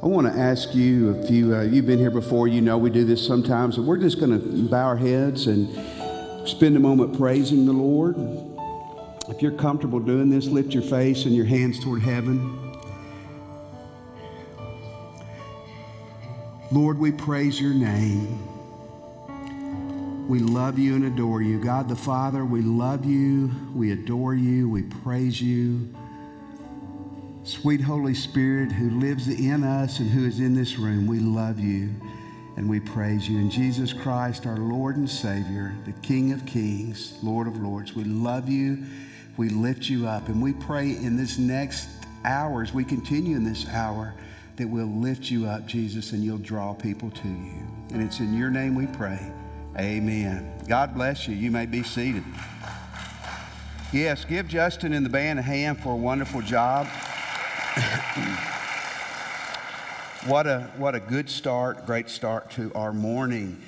I want to ask you if you uh, you've been here before, you know we do this sometimes, and we're just going to bow our heads and spend a moment praising the Lord. If you're comfortable doing this, lift your face and your hands toward heaven. Lord, we praise your name. We love you and adore you. God the Father, we love you, we adore you, we praise you. Sweet Holy Spirit who lives in us and who is in this room, we love you and we praise you. In Jesus Christ, our Lord and Savior, the King of Kings, Lord of Lords, we love you. We lift you up. And we pray in this next hour, as we continue in this hour, that we'll lift you up, Jesus, and you'll draw people to you. And it's in your name we pray. Amen. God bless you. You may be seated. Yes, give Justin and the band a hand for a wonderful job. what, a, what a good start, great start to our morning.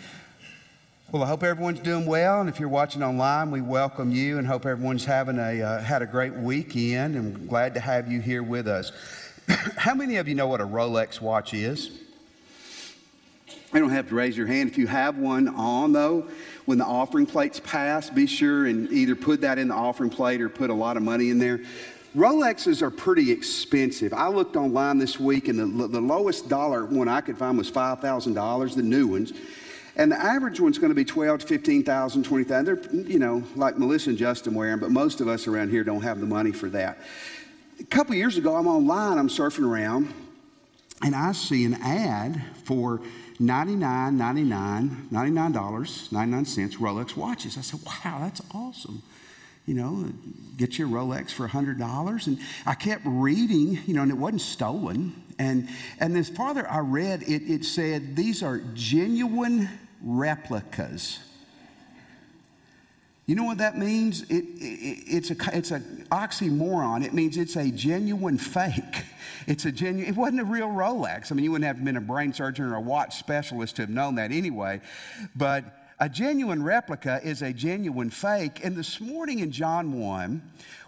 Well, I hope everyone's doing well, and if you're watching online, we welcome you and hope everyone's having a uh, had a great weekend. And glad to have you here with us. How many of you know what a Rolex watch is? You don't have to raise your hand if you have one on, though. When the offering plates pass, be sure and either put that in the offering plate or put a lot of money in there. Rolexes are pretty expensive. I looked online this week, and the, the lowest dollar one I could find was $5,000, the new ones. And the average one's going to be 12 to 15,000, 20,000. They're, you know, like Melissa and Justin wearing, but most of us around here don't have the money for that. A couple years ago, I'm online, I'm surfing around, and I see an ad for $99, $99, $99, 99 cents Rolex watches. I said, wow, that's awesome you know, get your Rolex for $100. And I kept reading, you know, and it wasn't stolen. And, and this farther I read, it, it said these are genuine replicas. You know what that means? It, it, it's, a, it's an oxymoron. It means it's a genuine fake. It's a genuine, it wasn't a real Rolex. I mean, you wouldn't have been a brain surgeon or a watch specialist to have known that anyway. But a genuine replica is a genuine fake. And this morning in John 1,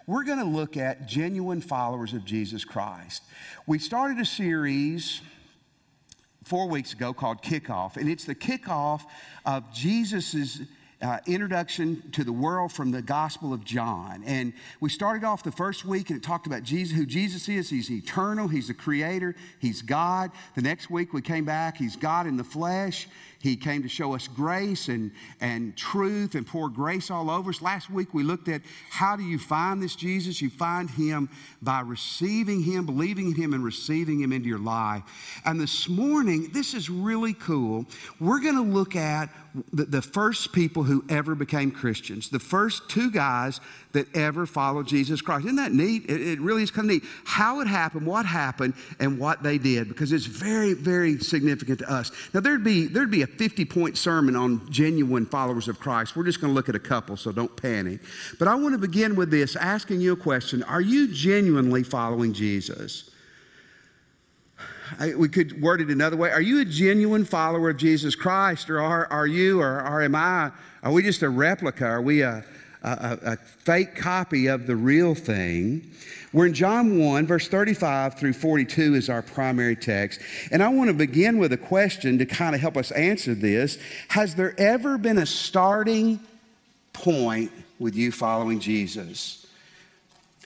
we're going to look at genuine followers of Jesus Christ. We started a series four weeks ago called Kickoff, and it's the kickoff of Jesus's uh, introduction to the world from the Gospel of John. And we started off the first week and it talked about Jesus, who Jesus is. He's eternal, He's the Creator, He's God. The next week we came back, He's God in the flesh. He came to show us grace and, and truth and pour grace all over us. Last week we looked at how do you find this Jesus? You find him by receiving him, believing in him, and receiving him into your life. And this morning, this is really cool. We're going to look at the, the first people who ever became Christians, the first two guys that ever followed Jesus Christ. Isn't that neat? It, it, really is kind of neat. How it happened, what happened, and what they did, because it's very, very significant to us. Now, there'd be, there'd be a 50 point sermon on genuine followers of Christ. We're just going to look at a couple, so don't panic. But I want to begin with this asking you a question Are you genuinely following Jesus? I, we could word it another way. Are you a genuine follower of Jesus Christ, or are, are you, or, or am I, are we just a replica? Are we a, a, a fake copy of the real thing? We're in John 1, verse 35 through 42 is our primary text. And I want to begin with a question to kind of help us answer this. Has there ever been a starting point with you following Jesus?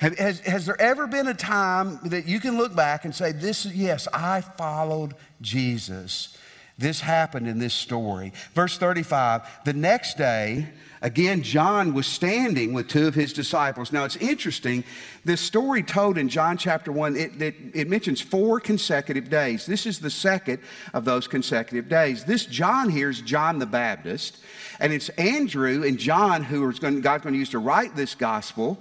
Has, has there ever been a time that you can look back and say, This, yes, I followed Jesus? This happened in this story. Verse 35 The next day, again, John was standing with two of his disciples. Now, it's interesting. This story told in John chapter 1, it, it, it mentions four consecutive days. This is the second of those consecutive days. This John here is John the Baptist, and it's Andrew and John who are going, God's going to use to write this gospel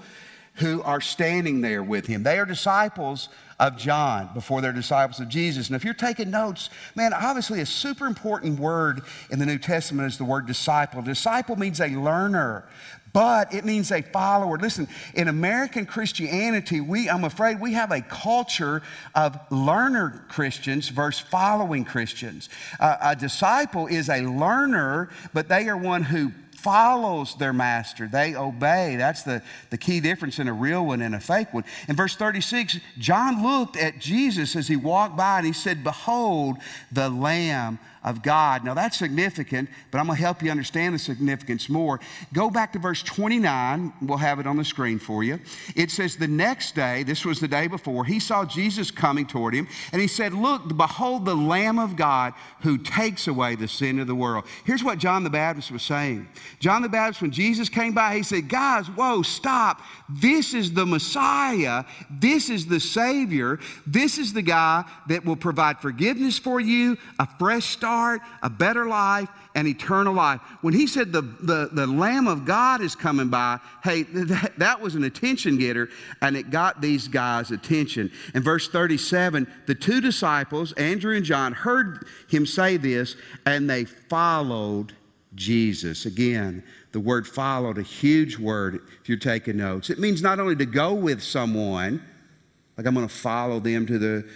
who are standing there with him. They are disciples of John before they're disciples of Jesus. And if you're taking notes, man, obviously a super important word in the New Testament is the word disciple. Disciple means a learner, but it means a follower. Listen, in American Christianity, we, I'm afraid we have a culture of learner Christians versus following Christians. Uh, a disciple is a learner, but they are one who follows their master. They obey. That's the, the key difference in a real one and a fake one. In verse 36, John looked at Jesus as he walked by and he said, Behold, the Lamb of God. Now that's significant, but I'm going to help you understand the significance more. Go back to verse 29. We'll have it on the screen for you. It says, The next day, this was the day before, he saw Jesus coming toward him, and he said, Look, behold the Lamb of God who takes away the sin of the world. Here's what John the Baptist was saying John the Baptist, when Jesus came by, he said, Guys, whoa, stop. This is the Messiah. This is the Savior. This is the guy that will provide forgiveness for you, a fresh start a better life, and eternal life. When he said the, the, the Lamb of God is coming by, hey, that, that was an attention getter, and it got these guys' attention. In verse 37, the two disciples, Andrew and John, heard him say this, and they followed Jesus. Again, the word followed, a huge word if you're taking notes. It means not only to go with someone, like I'm going to follow them to the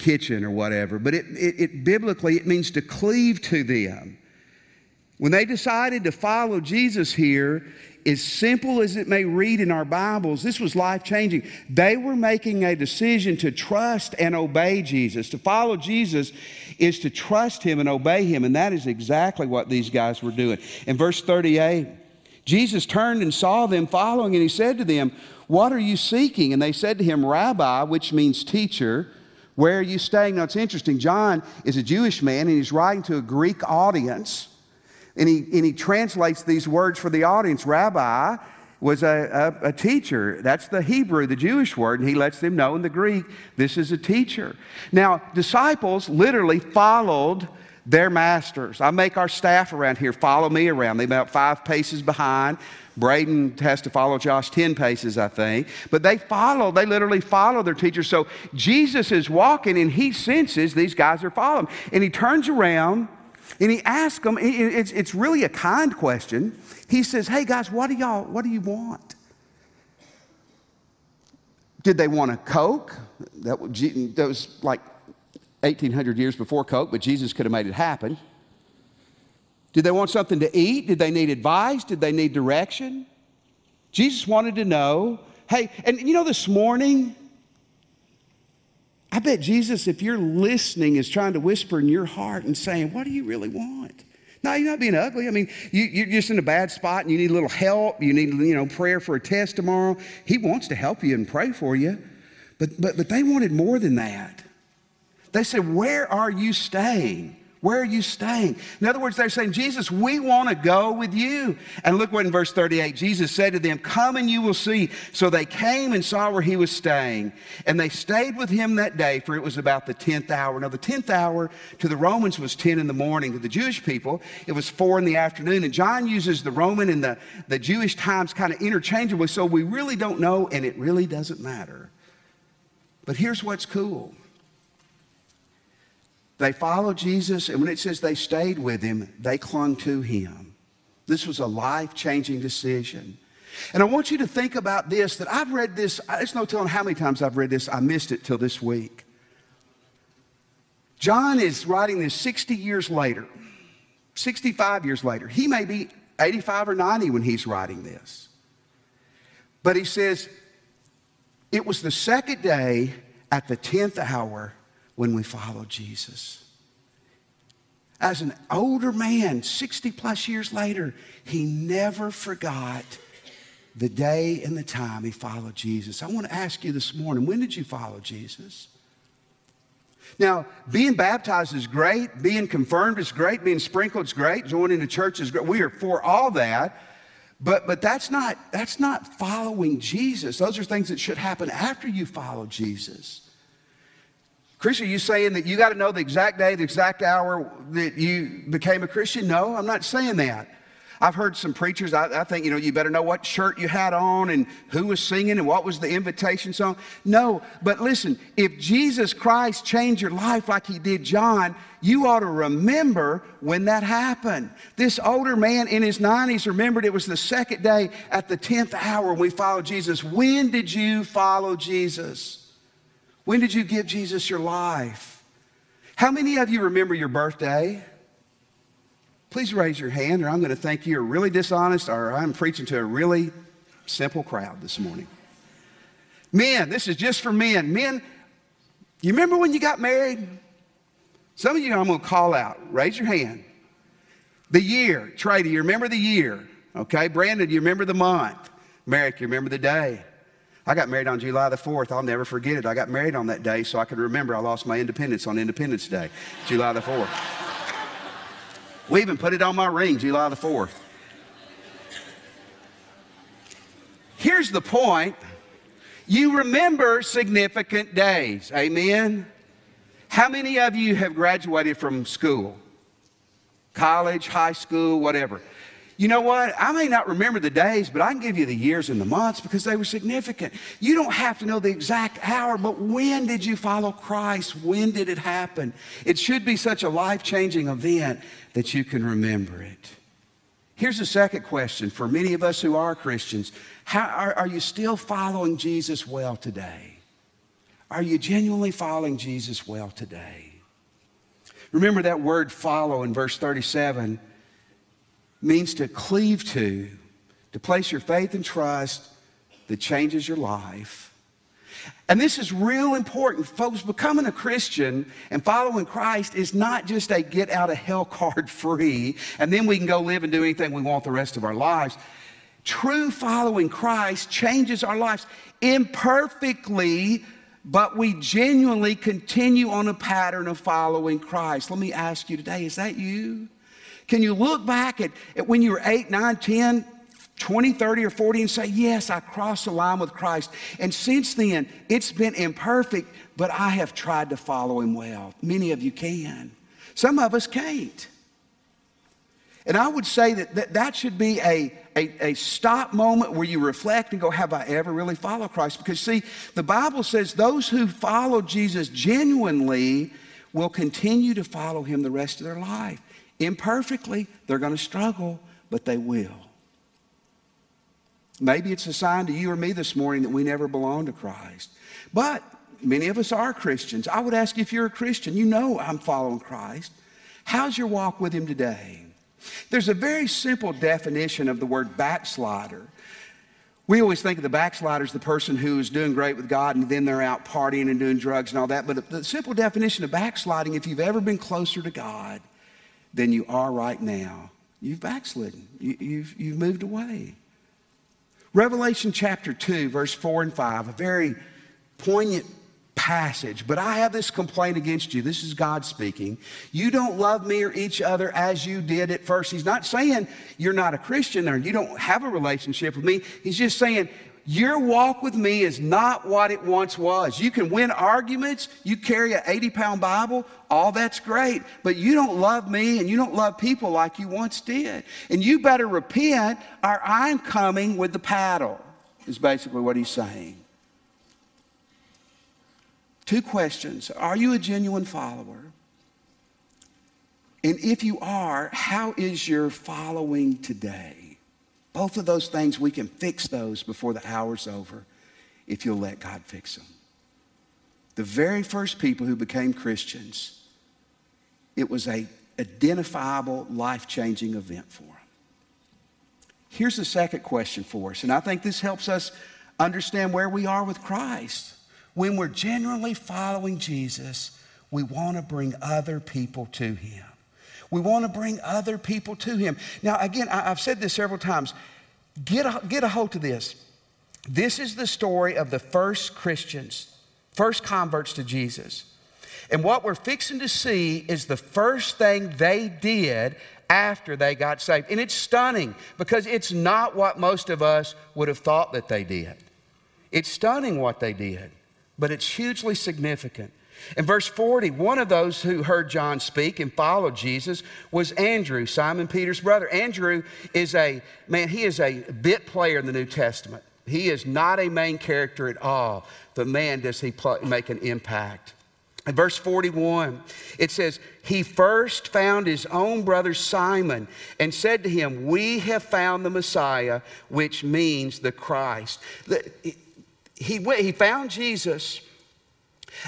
kitchen or whatever, but it, it, it, biblically it means to cleave to them. When they decided to follow Jesus here, as simple as it may read in our Bibles, this was life changing. They were making a decision to trust and obey Jesus. To follow Jesus is to trust Him and obey Him, and that is exactly what these guys were doing. In verse 38, Jesus turned and saw them following, and He said to them, What are you seeking? And they said to Him, Rabbi, which means teacher. Where are you staying? Now, it's interesting. John is a Jewish man and he's writing to a Greek audience. And he, and he translates these words for the audience. Rabbi was a, a, a, teacher. That's the Hebrew, the Jewish word, and he lets them know in the Greek, this is a teacher. Now, disciples literally followed their masters. I make our staff around here follow me around. They're about five paces behind. Braden has to follow Josh 10 paces, I think. But they follow, they literally follow their teacher. So Jesus is walking and he senses these guys are following. And he turns around and he asks them, it's, it's really a kind question. He says, Hey guys, what do y'all, what do you want? Did they want a Coke? That was like 1800 years before Coke, but Jesus could have made it happen. Did they want something to eat? Did they need advice? Did they need direction? Jesus wanted to know. Hey, and you know, this morning, I bet Jesus, if you're listening, is trying to whisper in your heart and saying, What do you really want? No, you're not being ugly. I mean, you, are just in a bad spot and you need a little help. You need, you know, prayer for a test tomorrow. He wants to help you and pray for you. But, but, but they wanted more than that. They said, Where are you staying? Where are you staying? In other words, they're saying, Jesus, we want to go with you. And look what in verse 38 Jesus said to them, Come and you will see. So they came and saw where he was staying. And they stayed with him that day, for it was about the 10th hour. Now, the 10th hour to the Romans was 10 in the morning. To the Jewish people, it was 4 in the afternoon. And John uses the Roman and the, the Jewish times kind of interchangeably, so we really don't know, and it really doesn't matter. But here's what's cool they followed Jesus, and when it says they stayed with him, they clung to him. This was a life changing decision. And I want you to think about this that I've read this, there's no telling how many times I've read this, I missed it till this week. John is writing this 60 years later, 65 years later. He may be 85 or 90 when he's writing this. But he says, It was the second day at the 10th hour when we follow Jesus. As an older man, 60 plus years later, he never forgot the day and the time he followed Jesus. I want to ask you this morning when did you follow Jesus? Now, being baptized is great, being confirmed is great, being sprinkled is great, joining the church is great. We are for all that. But, but that's, not, that's not following Jesus. Those are things that should happen after you follow Jesus. Christian, are you saying that you got to know the exact day, the exact hour that you became a Christian? No, I'm not saying that. I've heard some preachers, I, I, think, you know, you better know what shirt you had on and who was singing and what was the invitation song. No, but listen, if Jesus Christ changed your life like he did John, you ought to remember when that happened. This older man in his 90s remembered it was the second day at the 10th hour when we followed Jesus. When did you follow Jesus? When did you give Jesus your life? How many of you remember your birthday? Please raise your hand, or I'm going to think you're really dishonest, or I'm preaching to a really simple crowd this morning. Men, this is just for men. Men, you remember when you got married? Some of you I'm going to call out. Raise your hand. The year. Trady, you remember the year? Okay. Brandon, you remember the month? Merrick, you remember the day? I got married on July the 4th. I'll never forget it. I got married on that day so I could remember I lost my independence on Independence Day, July the 4th. We even put it on my ring, July the 4th. Here's the point you remember significant days. Amen? How many of you have graduated from school? College, high school, whatever. You know what? I may not remember the days, but I can give you the years and the months because they were significant. You don't have to know the exact hour, but when did you follow Christ? When did it happen? It should be such a life changing event that you can remember it. Here's the second question for many of us who are Christians How, are, are you still following Jesus well today? Are you genuinely following Jesus well today? Remember that word follow in verse 37 means to cleave to, to place your faith and trust that changes your life. And this is real important. Folks, becoming a Christian and following Christ is not just a get out of hell card free, and then we can go live and do anything we want the rest of our lives. True following Christ changes our lives imperfectly but we genuinely continue on a pattern of following Christ. Let me ask you today is that you? Can you look back at, at when you were 8, 9, 10, 20, 30, or 40 and say, Yes, I crossed the line with Christ. And since then, it's been imperfect, but I have tried to follow him well. Many of you can. Some of us can't. And I would say that that, that should be a, a, a, stop moment where you reflect and go, Have I ever really followed Christ? Because, see, the Bible says those who follow Jesus genuinely will continue to follow him the rest of their life. Imperfectly, they're going to struggle, but they will. Maybe it's a sign to you or me this morning that we never belong to Christ. But many of us are Christians. I would ask you if you're a Christian, you know I'm following Christ. How's your walk with him today? There's a very simple definition of the word backslider. We always think of the backslider as the person who is doing great with God and then they're out partying and doing drugs and all that. But the simple definition of backsliding, if you've ever been closer to God than you are right now, you've backslidden. You, have you've, you've moved away. Revelation chapter 2, verse 4 and 5, a very poignant passage. But I have this complaint against you. This is God speaking. You don't love me or each other as you did at first. He's not saying you're not a Christian or you don't have a relationship with me. He's just saying your walk with me is not what it once was. You can win arguments, you carry an 80 pound Bible, all that's great, but you don't love me and you don't love people like you once did. And you better repent or I'm coming with the paddle, is basically what he's saying. Two questions Are you a genuine follower? And if you are, how is your following today? Both of those things, we can fix those before the hour's over if you'll let God fix them. The very first people who became Christians, it was a identifiable, life-changing event for them. Here's the second question for us, and I think this helps us understand where we are with Christ. When we're genuinely following Jesus, we want to bring other people to Him. We want to bring other people to Him. Now, again, I've said this several times. Get a, get a hold of this. This is the story of the first Christians, first converts to Jesus. And what we're fixing to see is the first thing they did after they got saved. And it's stunning because it's not what most of us would have thought that they did. It's stunning what they did but it's hugely significant. In verse 40, one of those who heard John speak and followed Jesus was Andrew, Simon Peter's brother. Andrew is a, man, he is a bit player in the New Testament. He is not a main character at all, but man, does he make an impact. In verse 41, it says, He first found his own brother Simon and said to him, We have found the Messiah, which means the Christ he, went, he found Jesus,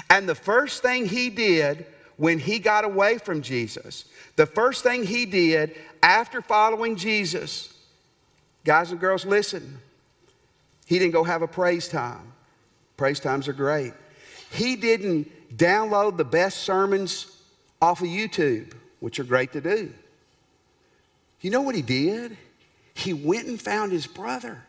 and the first thing he did when he got away from Jesus, the first thing he did after following Jesus, guys and girls, listen, he didn't go have a praise time. Praise times are great. He didn't download the best sermons off of YouTube, which are great to do. You know what he did? He went and found his brother.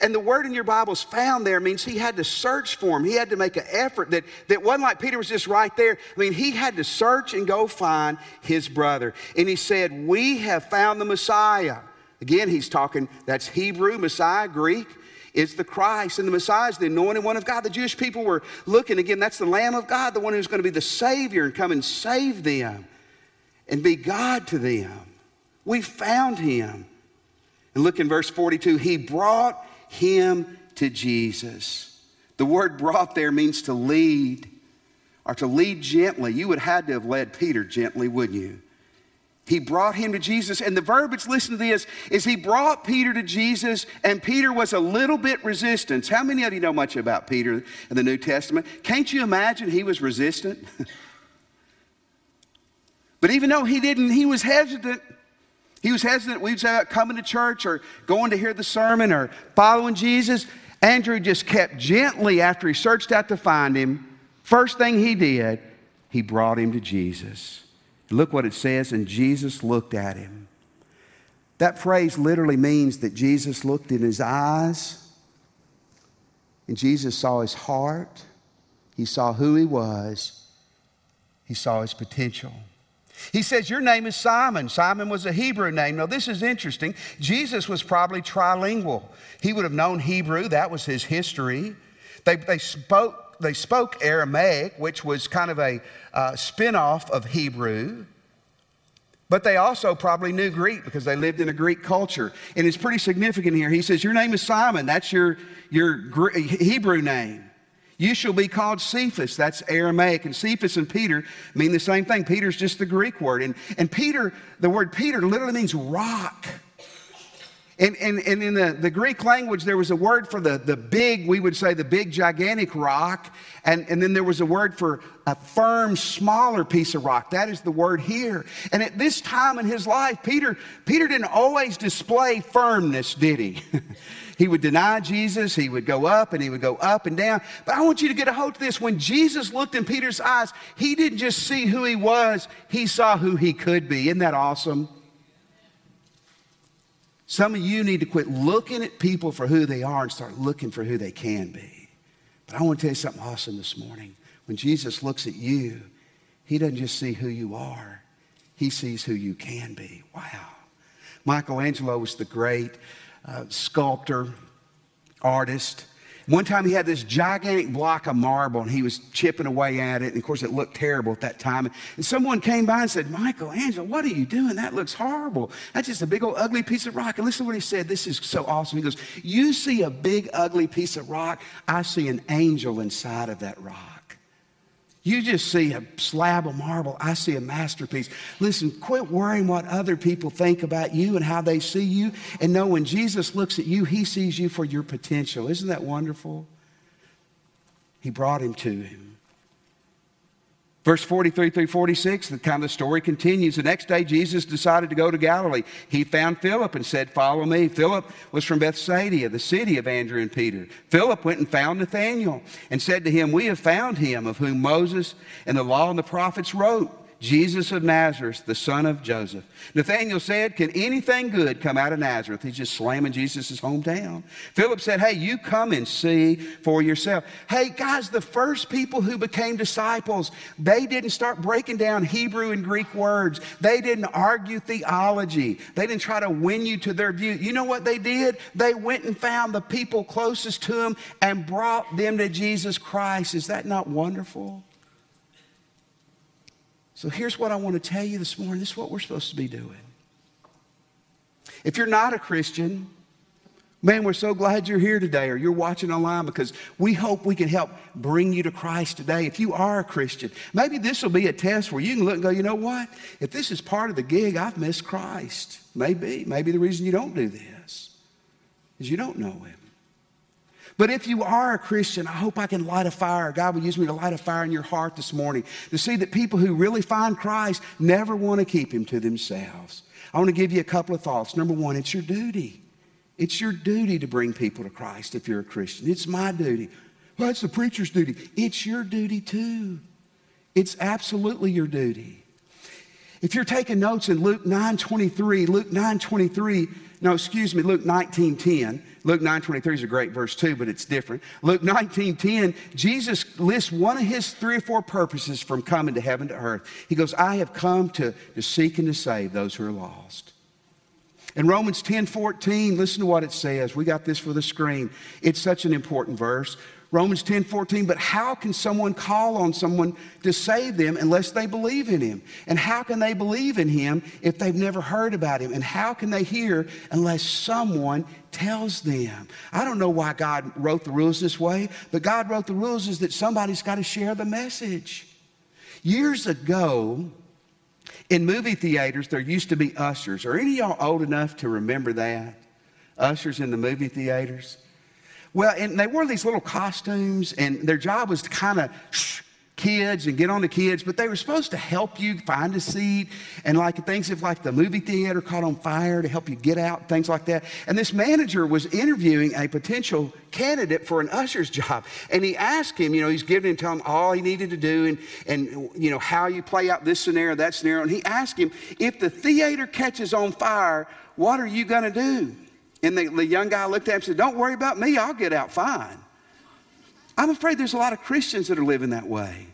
And the word in your Bible is found there means he had to search for him. He had to make an effort that, that wasn't like Peter was just right there. I mean, he had to search and go find his brother. And he said, We have found the Messiah. Again, he's talking, that's Hebrew, Messiah, Greek. It's the Christ, and the Messiah is the anointed one of God. The Jewish people were looking, again, that's the Lamb of God, the one who's going to be the Savior and come and save them and be God to them. We found him. And look in verse 42 He brought him to Jesus. The word brought there means to lead or to lead gently. You would have had to have led Peter gently, wouldn't you? He brought him to Jesus. And the verbiage, listen to this, is he brought Peter to Jesus, and Peter was a little bit resistant. How many of you know much about Peter in the New Testament? Can't you imagine he was resistant? but even though he didn't, he was hesitant. He was hesitant. We'd say about coming to church or going to hear the sermon or following Jesus. Andrew just kept gently after he searched out to find him. First thing he did, he brought him to Jesus. Look what it says, and Jesus looked at him. That phrase literally means that Jesus looked in his eyes, and Jesus saw his heart, he saw who he was, he saw his potential. He says, Your name is Simon. Simon was a Hebrew name. Now, this is interesting. Jesus was probably trilingual. He would have known Hebrew, that was his history. They, they spoke they spoke Aramaic, which was kind of a uh, spin off of Hebrew. But they also probably knew Greek because they lived in a Greek culture. And it's pretty significant here. He says, Your name is Simon. That's your, your Hebrew name. You shall be called Cephas. That's Aramaic. And Cephas and Peter mean the same thing. Peter's just the Greek word. And, and Peter, the word Peter literally means rock. And, and, and in the, the Greek language, there was a word for the, the big, we would say the big, gigantic rock. And, and then there was a word for a firm, smaller piece of rock. That is the word here. And at this time in his life, Peter, Peter didn't always display firmness, did he? he would deny Jesus, he would go up and he would go up and down. But I want you to get a hold of this. When Jesus looked in Peter's eyes, he didn't just see who he was, he saw who he could be. Isn't that awesome? Some of you need to quit looking at people for who they are and start looking for who they can be. But I want to tell you something awesome this morning. When Jesus looks at you, he doesn't just see who you are, he sees who you can be. Wow. Michelangelo was the great uh, sculptor, artist. One time he had this gigantic block of marble and he was chipping away at it. And of course, it looked terrible at that time. And someone came by and said, Michelangelo, what are you doing? That looks horrible. That's just a big old ugly piece of rock. And listen to what he said. This is so awesome. He goes, You see a big ugly piece of rock. I see an angel inside of that rock. You just see a slab of marble. I see a masterpiece. Listen, quit worrying what other people think about you and how they see you. And know when Jesus looks at you, he sees you for your potential. Isn't that wonderful? He brought him to him. Verse 43 through 46, the kind of story continues. The next day, Jesus decided to go to Galilee. He found Philip and said, Follow me. Philip was from Bethsaida, the city of Andrew and Peter. Philip went and found Nathanael and said to him, We have found him of whom Moses and the law and the prophets wrote Jesus of Nazareth, the son of Joseph. Nathanael said, Can anything good come out of Nazareth? He's just slamming Jesus' hometown. Philip said, Hey, you come and see for yourself. Hey, guys, the first people who became disciples, they didn't start breaking down Hebrew and Greek words. They didn't argue theology. They didn't try to win you to their view. You know what they did? They went and found the people closest to them and brought them to Jesus Christ. Is that not wonderful? So here's what I want to tell you this morning. This is what we're supposed to be doing. If you're not a Christian, man, we're so glad you're here today or you're watching online because we hope we can help bring you to Christ today. If you are a Christian, maybe this will be a test where you can look and go, you know what? If this is part of the gig, I've missed Christ. Maybe. Maybe the reason you don't do this is you don't know Him. But if you are a Christian, I hope I can light a fire. God will use me to light a fire in your heart this morning to see that people who really find Christ never want to keep him to themselves. I want to give you a couple of thoughts. Number one, it's your duty. It's your duty to bring people to Christ if you're a Christian. It's my duty. Well, it's the preacher's duty. It's your duty too. It's absolutely your duty. If you're taking notes in Luke 9:23, Luke 9:23, no, excuse me, Luke 19:10. Luke 9:23 is a great verse too, but it's different. Luke 19:10, Jesus lists one of his three or four purposes from coming to heaven to earth. He goes, "I have come to, to seek and to save those who are lost." In Romans 10:14, listen to what it says. We got this for the screen. It's such an important verse. Romans 10 14, but how can someone call on someone to save them unless they believe in him? And how can they believe in him if they've never heard about him? And how can they hear unless someone tells them? I don't know why God wrote the rules this way, but God wrote the rules is that somebody's got to share the message. Years ago, in movie theaters, there used to be ushers. Are any of y'all old enough to remember that? Ushers in the movie theaters? Well, and they wore these little costumes, and their job was to kind of shh kids and get on the kids, but they were supposed to help you find a seat and like things if like the movie theater caught on fire to help you get out, things like that. And this manager was interviewing a potential candidate for an usher's job. And he asked him, you know, he's giving him, him all he needed to do and, and you know, how you play out this scenario, that scenario. And he asked him, if the theater catches on fire, what are you to do? And the, the young guy looked at him and said, Don't worry about me, I'll get out fine. I'm afraid there's a lot of Christians that are living that way.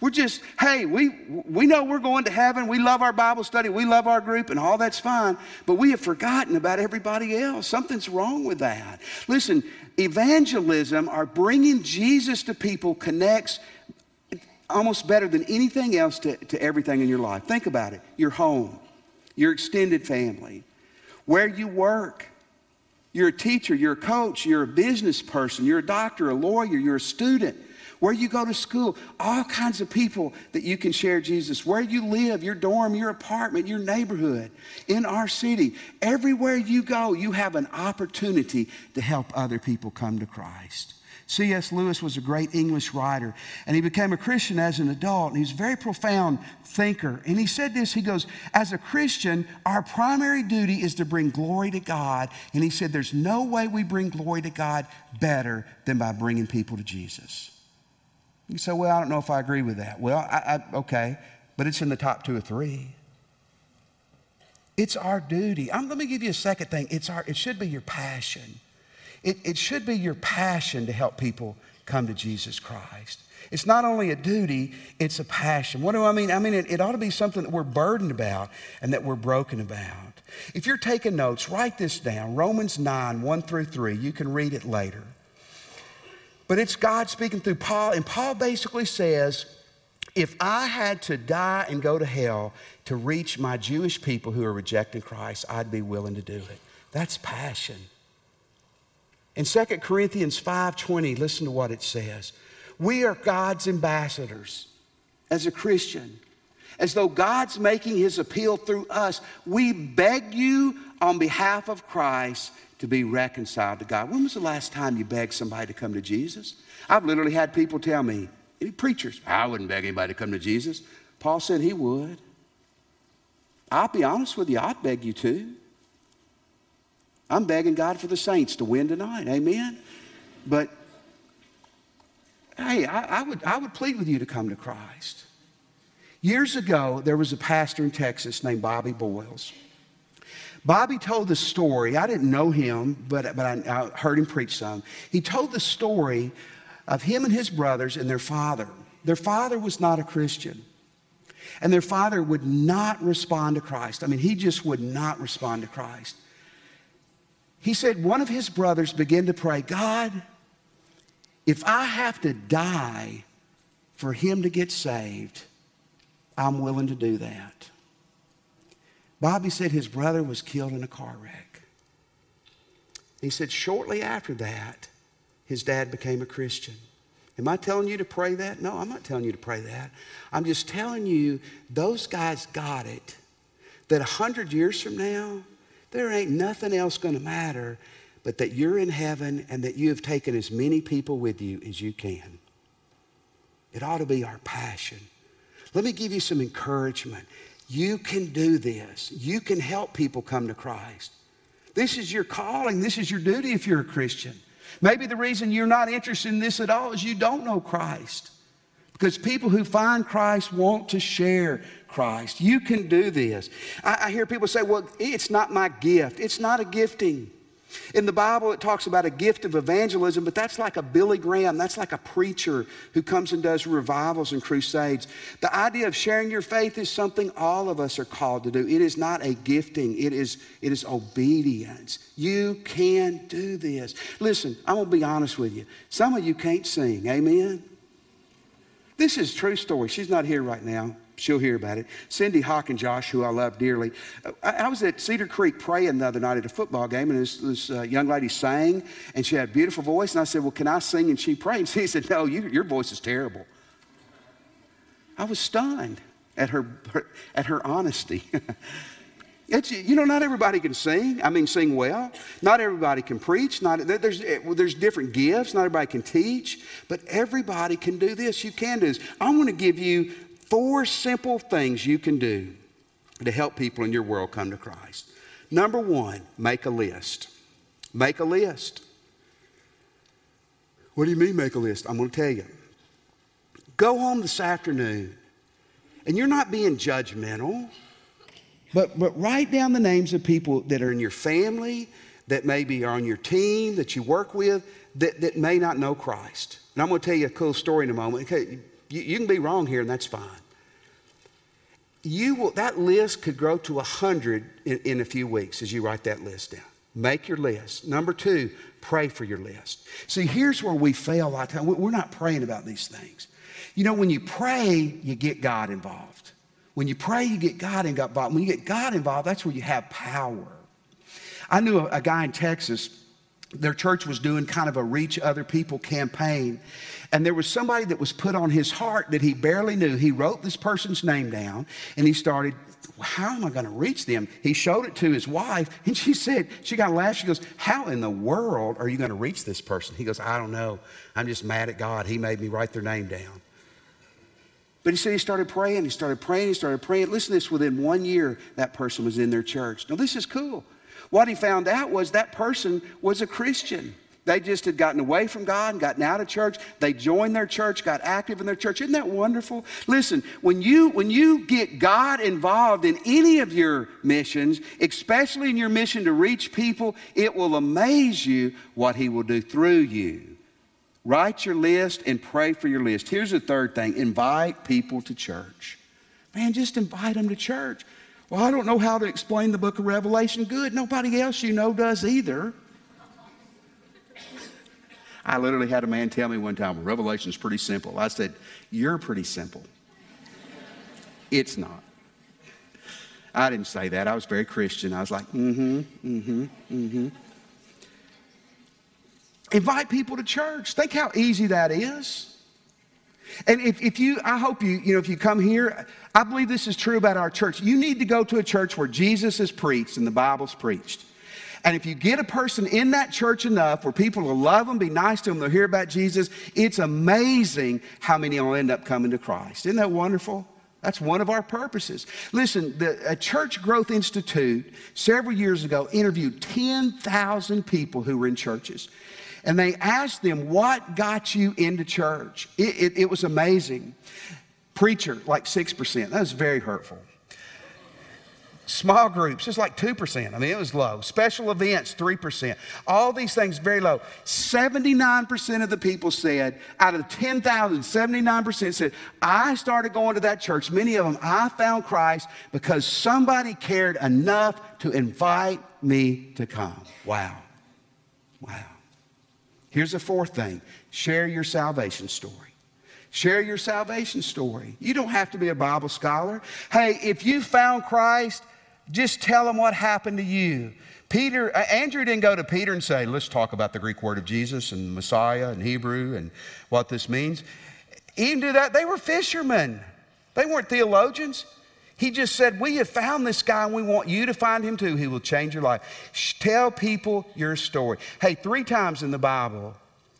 We're just, hey, we, we know we're going to heaven. We love our Bible study. We love our group, and all that's fine. But we have forgotten about everybody else. Something's wrong with that. Listen, evangelism or bringing Jesus to people connects almost better than anything else to, to everything in your life. Think about it your home, your extended family, where you work you're a teacher, you're a coach, you're a business person, you're a doctor, a lawyer, you're a student. Where you go to school, all kinds of people that you can share Jesus. Where you live, your dorm, your apartment, your neighborhood, in our city. Everywhere you go, you have an opportunity to help other people come to Christ. C.S. Lewis was a great English writer, and he became a Christian as an adult, and he's a very profound thinker. And he said this he goes, As a Christian, our primary duty is to bring glory to God. And he said, There's no way we bring glory to God better than by bringing people to Jesus. You say, Well, I don't know if I agree with that. Well, I, I, okay, but it's in the top two or three. It's our duty. I'm, let me give you a second thing. It's our, it should be your passion. It, it should be your passion to help people come to Jesus Christ. It's not only a duty, it's a passion. What do I mean? I mean, it, it, ought to be something that we're burdened about and that we're broken about. If you're taking notes, write this down Romans 9, 1 through 3. You can read it later. But it's God speaking through Paul, and Paul basically says, if I had to die and go to hell to reach my Jewish people who are rejecting Christ, I'd be willing to do it. That's passion. In 2 Corinthians 5:20, listen to what it says. We are God's ambassadors as a Christian. As though God's making his appeal through us, we beg you on behalf of Christ to be reconciled to God. When was the last time you begged somebody to come to Jesus? I've literally had people tell me, preachers, I wouldn't beg anybody to come to Jesus. Paul said he would. I'll be honest with you, I'd beg you to. I'm begging God for the saints to win tonight. Amen. But hey, I, I, would, I would plead with you to come to Christ. Years ago, there was a pastor in Texas named Bobby Boyles. Bobby told the story. I didn't know him, but, but I, I heard him preach some. He told the story of him and his brothers and their father. Their father was not a Christian. And their father would not respond to Christ. I mean, he just would not respond to Christ. He said one of his brothers began to pray, God, if I have to die for him to get saved, I'm willing to do that. Bobby said his brother was killed in a car wreck. He said shortly after that, his dad became a Christian. Am I telling you to pray that? No, I'm not telling you to pray that. I'm just telling you those guys got it. That a hundred years from now, there ain't nothing else going to matter but that you're in heaven and that you have taken as many people with you as you can. It ought to be our passion. Let me give you some encouragement. You can do this. You can help people come to Christ. This is your calling. This is your duty if you're a Christian. Maybe the reason you're not interested in this at all is you don't know Christ. Because people who find Christ want to share Christ. You can do this. I, I, hear people say, well, it's not my gift. It's not a gifting. In the Bible, it talks about a gift of evangelism, but that's like a Billy Graham. That's like a preacher who comes and does revivals and crusades. The idea of sharing your faith is something all of us are called to do. It is not a gifting, it is, it is obedience. You can do this. Listen, I'm going to be honest with you. Some of you can't sing. Amen? This is true story. She's not here right now she'll hear about it. Cindy Hawk and Josh, who I love dearly. I, I, was at Cedar Creek praying the other night at a football game, and this, this uh, young lady sang, and she had a beautiful voice. And I said, Well, can I sing? And she prayed. And she said, No, you, your voice is terrible. I was stunned at her at her honesty. It's, you know, not everybody can sing. I mean, sing well. Not everybody can preach. Not, there's, eh, there's different gifts. Not everybody can teach. But everybody can do this. You can do this. I'm going to give you four simple things you can do to help people in your world come to Christ. Number one, make a list. Make a list. What do you mean, make a list? I'm going to tell you. Go home this afternoon, and you're not being judgmental, but, but write down the names of people that are in your family, that maybe are on your team, that you work with, that, that may not know Christ. And I'm going to tell you a cool story in a moment. Okay, you, you can be wrong here, and that's fine. You will, that list could grow to 100 in, in a few weeks as you write that list down. Make your list. Number two, pray for your list. See, here's where we fail a lot of time. We're not praying about these things. You know, when you pray, you get God involved. When you pray, you get God involved. When you get God involved, that's where you have power. I knew a, a guy in Texas their church was doing kind of a reach other people campaign. And there was somebody that was put on his heart that he barely knew. He wrote this person's name down and he started, How am I going to reach them? He showed it to his wife and she said, She got a laugh. She goes, How in the world are you going to reach this person? He goes, I don't know. I'm just mad at God. He made me write their name down. But he said he started praying, he started praying, he started praying. Listen to this within one year, that person was in their church. Now, this is cool. What he found out was that person was a Christian. They just had gotten away from God and gotten out of church. They joined their church, got active in their church. Isn't that wonderful? Listen, when you when you get God involved in any of your missions, especially in your mission to reach people, it will amaze you what he will do through you. Write your list and pray for your list. Here's the third thing invite people to church. Man, just invite them to church. Well, I don't know how to explain the book of Revelation. Good. Nobody else you know does either. I literally had a man tell me one time, well, Revelation's pretty simple. I said, You're pretty simple. It's not. I didn't say that. I was very Christian. I was like, mm hmm, mm hmm, mm hmm. Invite people to church. Think how easy that is. And if, if you, I hope you, you know, if you come here, I believe this is true about our church. You need to go to a church where Jesus is preached and the Bible's preached. And if you get a person in that church enough where people will love them, be nice to them, they'll hear about Jesus, it's amazing how many will end up coming to Christ. Isn't that wonderful? That's one of our purposes. Listen, the Church Growth Institute several years ago interviewed 10,000 people who were in churches and they asked them, What got you into church? It, it, it was amazing. Preacher, like 6%. That was very hurtful. Small groups, just like 2%. I mean, it was low. Special events, 3%. All these things, very low. 79% of the people said, out of the 10,000, 79% said, I started going to that church. Many of them, I found Christ because somebody cared enough to invite me to come. Wow. Wow. Here's the fourth thing share your salvation story. Share your salvation story. You don't have to be a Bible scholar. Hey, if you found Christ, just tell them what happened to you. Peter, uh, Andrew didn't go to Peter and say, let's talk about the Greek word of Jesus and Messiah and Hebrew and what this means. He didn't do that. They were fishermen, they weren't theologians. He just said, We have found this guy and we want you to find him too. He will change your life. Tell people your story. Hey, three times in the Bible,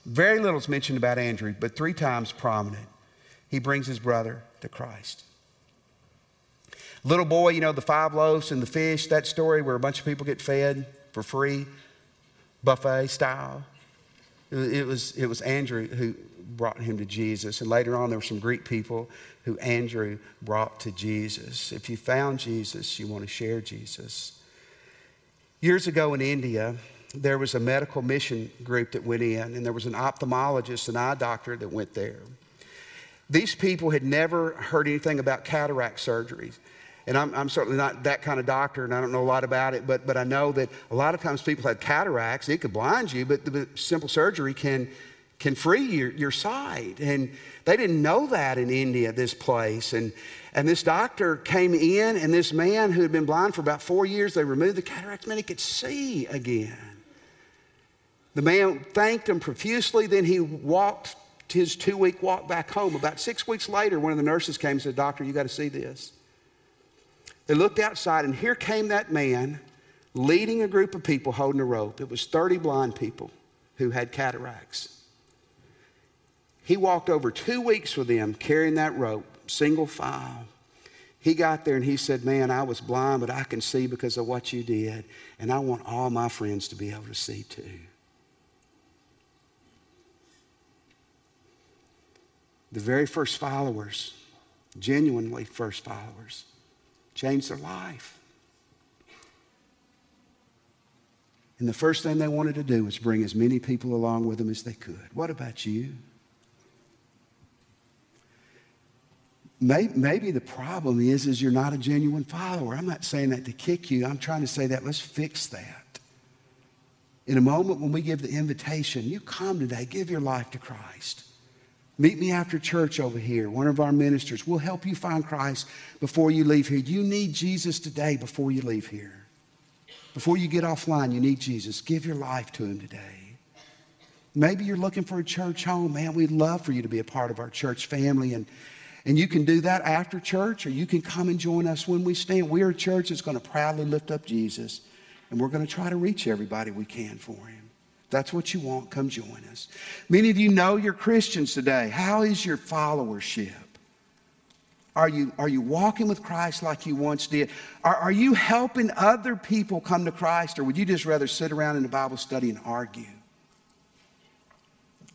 very little is mentioned about Andrew, but three times prominent. He brings his brother to Christ. Little boy, you know, the five loaves and the fish, that story where a bunch of people get fed for free, buffet style. It was, it was Andrew who brought him to Jesus. And later on, there were some Greek people who Andrew brought to Jesus. If you found Jesus, you want to share Jesus. Years ago in India, there was a medical mission group that went in, and there was an ophthalmologist, an eye doctor that went there. These people had never heard anything about cataract surgeries. And I'm, I'm, certainly not that kind of doctor, and I don't know a lot about it, but, but I know that a lot of times people have cataracts. It could blind you, but the simple surgery can, can free your, your sight. And they didn't know that in India, this place. And, and this doctor came in, and this man who had been blind for about four years, they removed the cataracts, man, he could see again. The man thanked him profusely, then he walked his two week walk back home. About six weeks later, one of the nurses came and said, Doctor, you got to see this. They looked outside, and here came that man leading a group of people holding a rope. It was 30 blind people who had cataracts. He walked over two weeks with them carrying that rope, single file. He got there and he said, Man, I was blind, but I can see because of what you did. And I want all my friends to be able to see too. The very first followers, genuinely first followers, changed their life. And the first thing they wanted to do was bring as many people along with them as they could. What about you? Maybe the problem is, is you're not a genuine follower. I'm not saying that to kick you. I'm trying to say that let's fix that. In a moment when we give the invitation, you come today, give your life to Christ. Meet me after church over here. One of our ministers will help you find Christ before you leave here. You need Jesus today before you leave here. Before you get offline, you need Jesus. Give your life to Him today. Maybe you're looking for a church home. Man, we'd love for you to be a part of our church family. And, and you can do that after church, or you can come and join us when we stand. We're a church that's going to proudly lift up Jesus, and we're going to try to reach everybody we can for Him that's what you want, come join us. Many of you know you're Christians today. How is your followership? Are you, are you walking with Christ like you once did? Are, are you helping other people come to Christ, or would you just rather sit around in a Bible study and argue?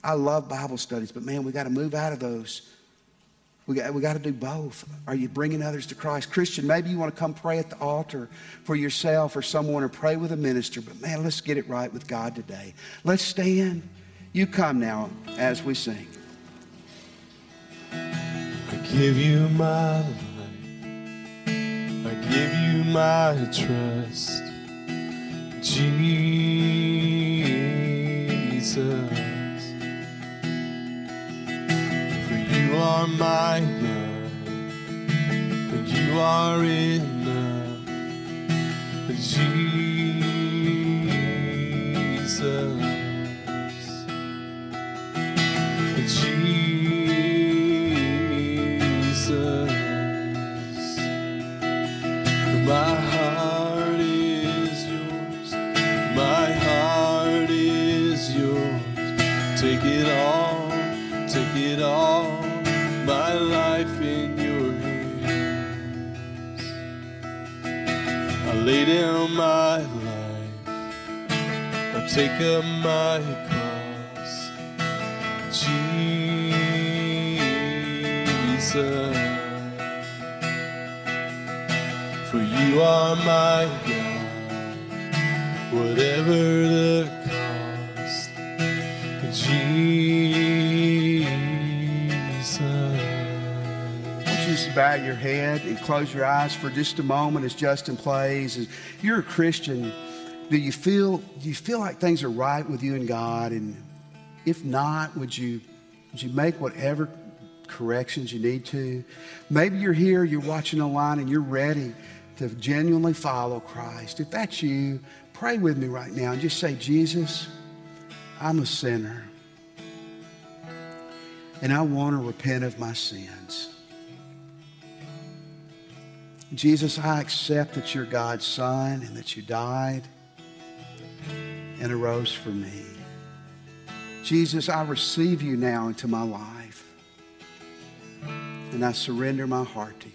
I love Bible studies, but man, we got to move out of those we got, we got to do both. Are you bringing others to Christ? Christian, maybe you want to come pray at the altar for yourself or someone or pray with a minister, but man, let's get it right with God today. Let's stand. You come now as we sing. I give you my life. I give you my trust. Jesus. Are my God, and you are enough, Jesus. Take up my cross, Jesus. For you are my God, whatever the cost, Jesus. Would you just bow your head and close your eyes for just a moment as Justin plays. As you're a Christian, do you feel do you feel like things are right with you and God? And if not, would you would you make whatever corrections you need to? Maybe you're here, you're watching online, and you're ready to genuinely follow Christ. If that's you, pray with me right now and just say, Jesus, I'm a sinner. And I want to repent of my sins. Jesus, I accept that you're God's Son and that you died and arose for me. Jesus, I receive you now into my life and I surrender my heart to you.